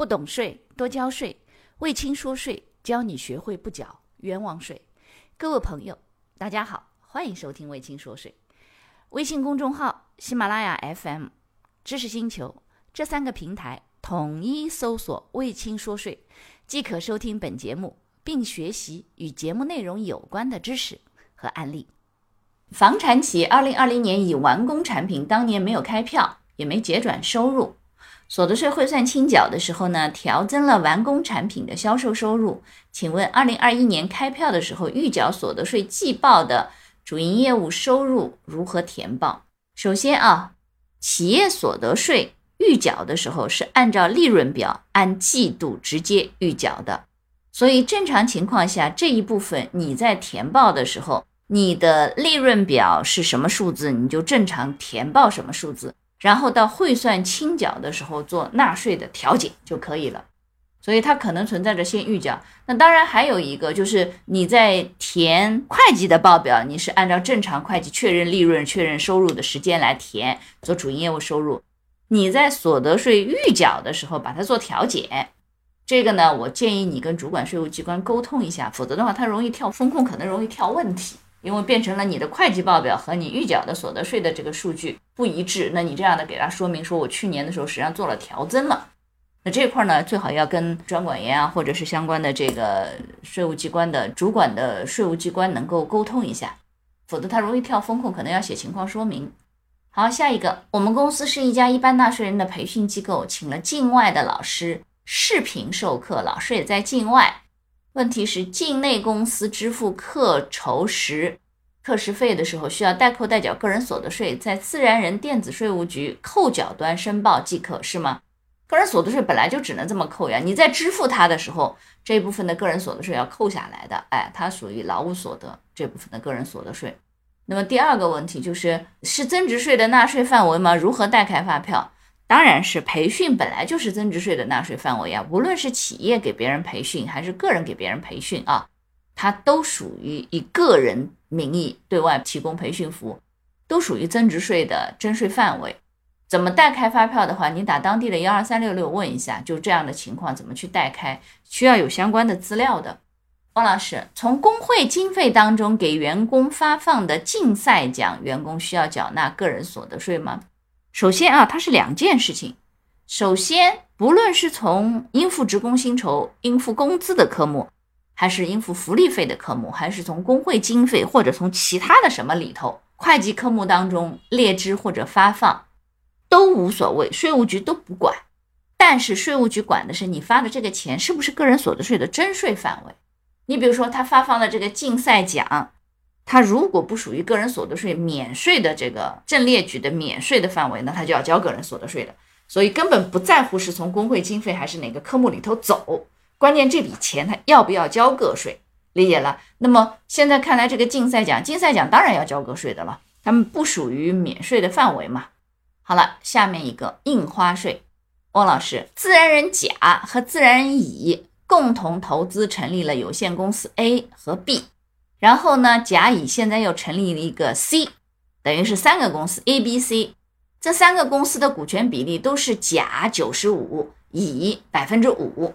不懂税，多交税。魏青说税，教你学会不缴冤枉税。各位朋友，大家好，欢迎收听魏青说税。微信公众号、喜马拉雅 FM、知识星球这三个平台统一搜索“魏青说税”，即可收听本节目，并学习与节目内容有关的知识和案例。房产企业二零二零年已完工产品当年没有开票，也没结转收入。所得税汇算清缴的时候呢，调增了完工产品的销售收入。请问，二零二一年开票的时候预缴所得税季报的主营业务收入如何填报？首先啊，企业所得税预缴的时候是按照利润表按季度直接预缴的，所以正常情况下这一部分你在填报的时候，你的利润表是什么数字，你就正常填报什么数字。然后到汇算清缴的时候做纳税的调解就可以了，所以它可能存在着先预缴。那当然还有一个就是你在填会计的报表，你是按照正常会计确认利润、确认收入的时间来填做主营业务收入。你在所得税预缴的时候把它做调解，这个呢，我建议你跟主管税务机关沟通一下，否则的话它容易跳风控，可能容易跳问题。因为变成了你的会计报表和你预缴的所得税的这个数据不一致，那你这样的给他说明说，我去年的时候实际上做了调增了，那这块呢最好要跟专管员啊，或者是相关的这个税务机关的主管的税务机关能够沟通一下，否则他容易跳风控，可能要写情况说明。好，下一个，我们公司是一家一般纳税人的培训机构，请了境外的老师视频授课，老师也在境外。问题是，境内公司支付课酬时、课时费的时候，需要代扣代缴个人所得税，在自然人电子税务局扣缴端申报即可，是吗？个人所得税本来就只能这么扣呀，你在支付它的时候，这部分的个人所得税要扣下来的，哎，它属于劳务所得这部分的个人所得税。那么第二个问题就是，是增值税的纳税范围吗？如何代开发票？当然是培训本来就是增值税的纳税范围啊，无论是企业给别人培训还是个人给别人培训啊，它都属于以个人名义对外提供培训服务，都属于增值税的征税范围。怎么代开发票的话，你打当地的幺二三六六问一下，就这样的情况怎么去代开，需要有相关的资料的。汪老师，从工会经费当中给员工发放的竞赛奖，员工需要缴纳个人所得税吗？首先啊，它是两件事情。首先，不论是从应付职工薪酬、应付工资的科目，还是应付福利费的科目，还是从工会经费或者从其他的什么里头会计科目当中列支或者发放，都无所谓，税务局都不管。但是税务局管的是你发的这个钱是不是个人所得税的征税范围。你比如说，他发放的这个竞赛奖。他如果不属于个人所得税免税的这个正列举的免税的范围，那他就要交个人所得税的。所以根本不在乎是从工会经费还是哪个科目里头走，关键这笔钱他要不要交个税，理解了？那么现在看来，这个竞赛奖，竞赛奖当然要交个税的了，他们不属于免税的范围嘛。好了，下面一个印花税，汪老师，自然人甲和自然人乙共同投资成立了有限公司 A 和 B。然后呢，甲乙现在又成立了一个 C，等于是三个公司 A、B、C，这三个公司的股权比例都是甲九十五，乙百分之五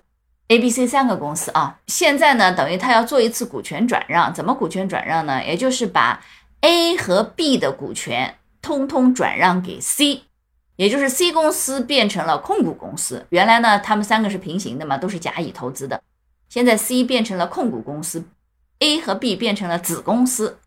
，A、B、C 三个公司啊。现在呢，等于他要做一次股权转让，怎么股权转让呢？也就是把 A 和 B 的股权通通转让给 C，也就是 C 公司变成了控股公司。原来呢，他们三个是平行的嘛，都是甲乙投资的，现在 C 变成了控股公司。A 和 B 变成了子公司，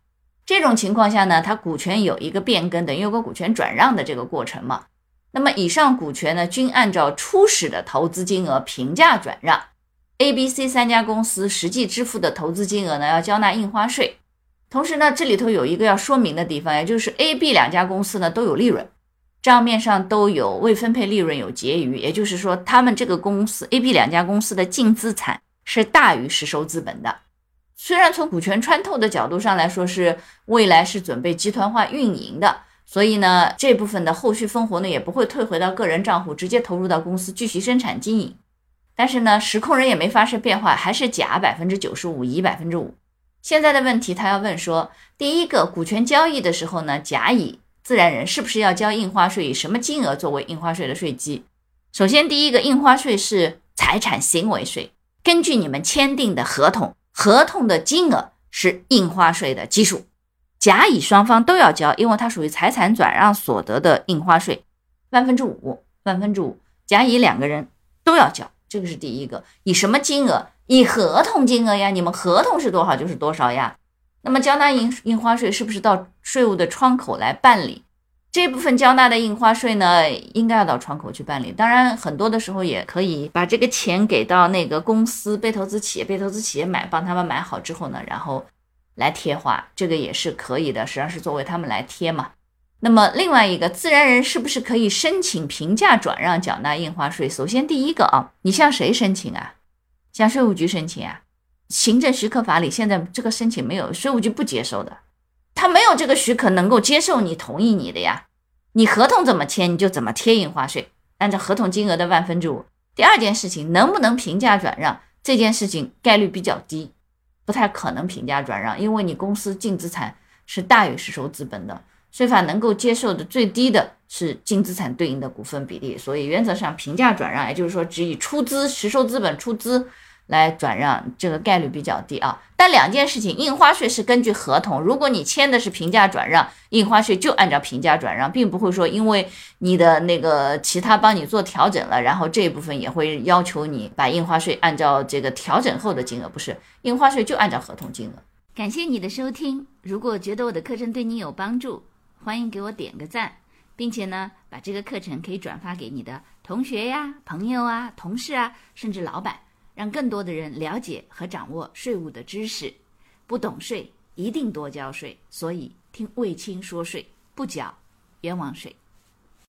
这种情况下呢，它股权有一个变更，等于有个股权转让的这个过程嘛。那么以上股权呢，均按照初始的投资金额平价转让。A、B、C 三家公司实际支付的投资金额呢，要交纳印花税。同时呢，这里头有一个要说明的地方，也就是 A、B 两家公司呢都有利润，账面上都有未分配利润有结余，也就是说，他们这个公司 A、B 两家公司的净资产是大于实收资本的。虽然从股权穿透的角度上来说，是未来是准备集团化运营的，所以呢，这部分的后续分红呢也不会退回到个人账户，直接投入到公司继续生产经营。但是呢，实控人也没发生变化，还是甲百分之九十五，乙百分之五。现在的问题，他要问说，第一个股权交易的时候呢，甲乙自然人是不是要交印花税？以什么金额作为印花税的税基？首先，第一个印花税是财产行为税。根据你们签订的合同，合同的金额是印花税的基数。甲乙双方都要交，因为它属于财产转让所得的印花税，万分之五，万分之五，甲乙两个人都要交，这个是第一个。以什么金额？以合同金额呀，你们合同是多少就是多少呀。那么交纳印印花税是不是到税务的窗口来办理？这部分交纳的印花税呢，应该要到窗口去办理。当然，很多的时候也可以把这个钱给到那个公司被投资企业，被投资企业买，帮他们买好之后呢，然后。来贴花，这个也是可以的，实际上是作为他们来贴嘛。那么另外一个自然人是不是可以申请平价转让缴纳印花税？首先第一个啊，你向谁申请啊？向税务局申请啊？行政许可法里现在这个申请没有，税务局不接受的，他没有这个许可能够接受你同意你的呀。你合同怎么签你就怎么贴印花税，按照合同金额的万分之五。第二件事情能不能平价转让这件事情概率比较低。不太可能平价转让，因为你公司净资产是大于实收资本的，税法能够接受的最低的是净资产对应的股份比例，所以原则上平价转让，也就是说只以出资实收资本出资。来转让这个概率比较低啊，但两件事情，印花税是根据合同，如果你签的是平价转让，印花税就按照平价转让，并不会说因为你的那个其他帮你做调整了，然后这一部分也会要求你把印花税按照这个调整后的金额，不是，印花税就按照合同金额。感谢你的收听，如果觉得我的课程对你有帮助，欢迎给我点个赞，并且呢，把这个课程可以转发给你的同学呀、朋友啊、同事啊，甚至老板。让更多的人了解和掌握税务的知识，不懂税一定多交税。所以听卫青说税，不缴冤枉税。